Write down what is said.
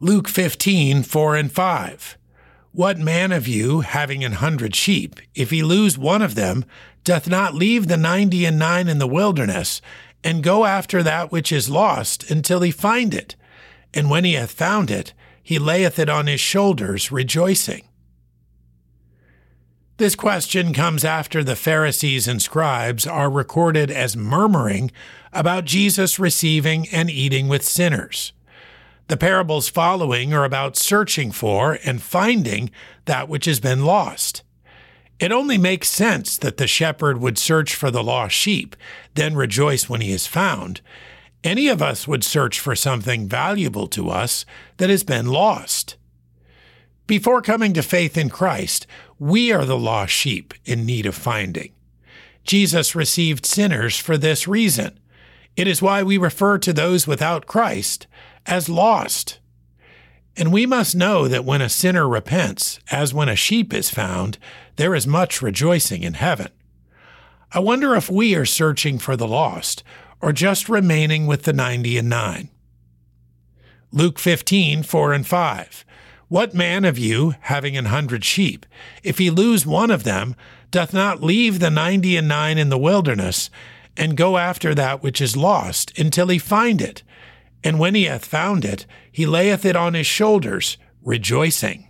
Luke 15, 4 and 5. What man of you, having an hundred sheep, if he lose one of them, doth not leave the ninety and nine in the wilderness, and go after that which is lost until he find it? And when he hath found it, he layeth it on his shoulders, rejoicing. This question comes after the Pharisees and scribes are recorded as murmuring about Jesus receiving and eating with sinners. The parables following are about searching for and finding that which has been lost. It only makes sense that the shepherd would search for the lost sheep, then rejoice when he is found. Any of us would search for something valuable to us that has been lost. Before coming to faith in Christ, we are the lost sheep in need of finding. Jesus received sinners for this reason. It is why we refer to those without Christ as lost. And we must know that when a sinner repents, as when a sheep is found, there is much rejoicing in heaven. I wonder if we are searching for the lost or just remaining with the ninety and nine. Luke fifteen four and 5. What man of you, having an hundred sheep, if he lose one of them, doth not leave the ninety and nine in the wilderness, and go after that which is lost until he find it? And when he hath found it, he layeth it on his shoulders, rejoicing.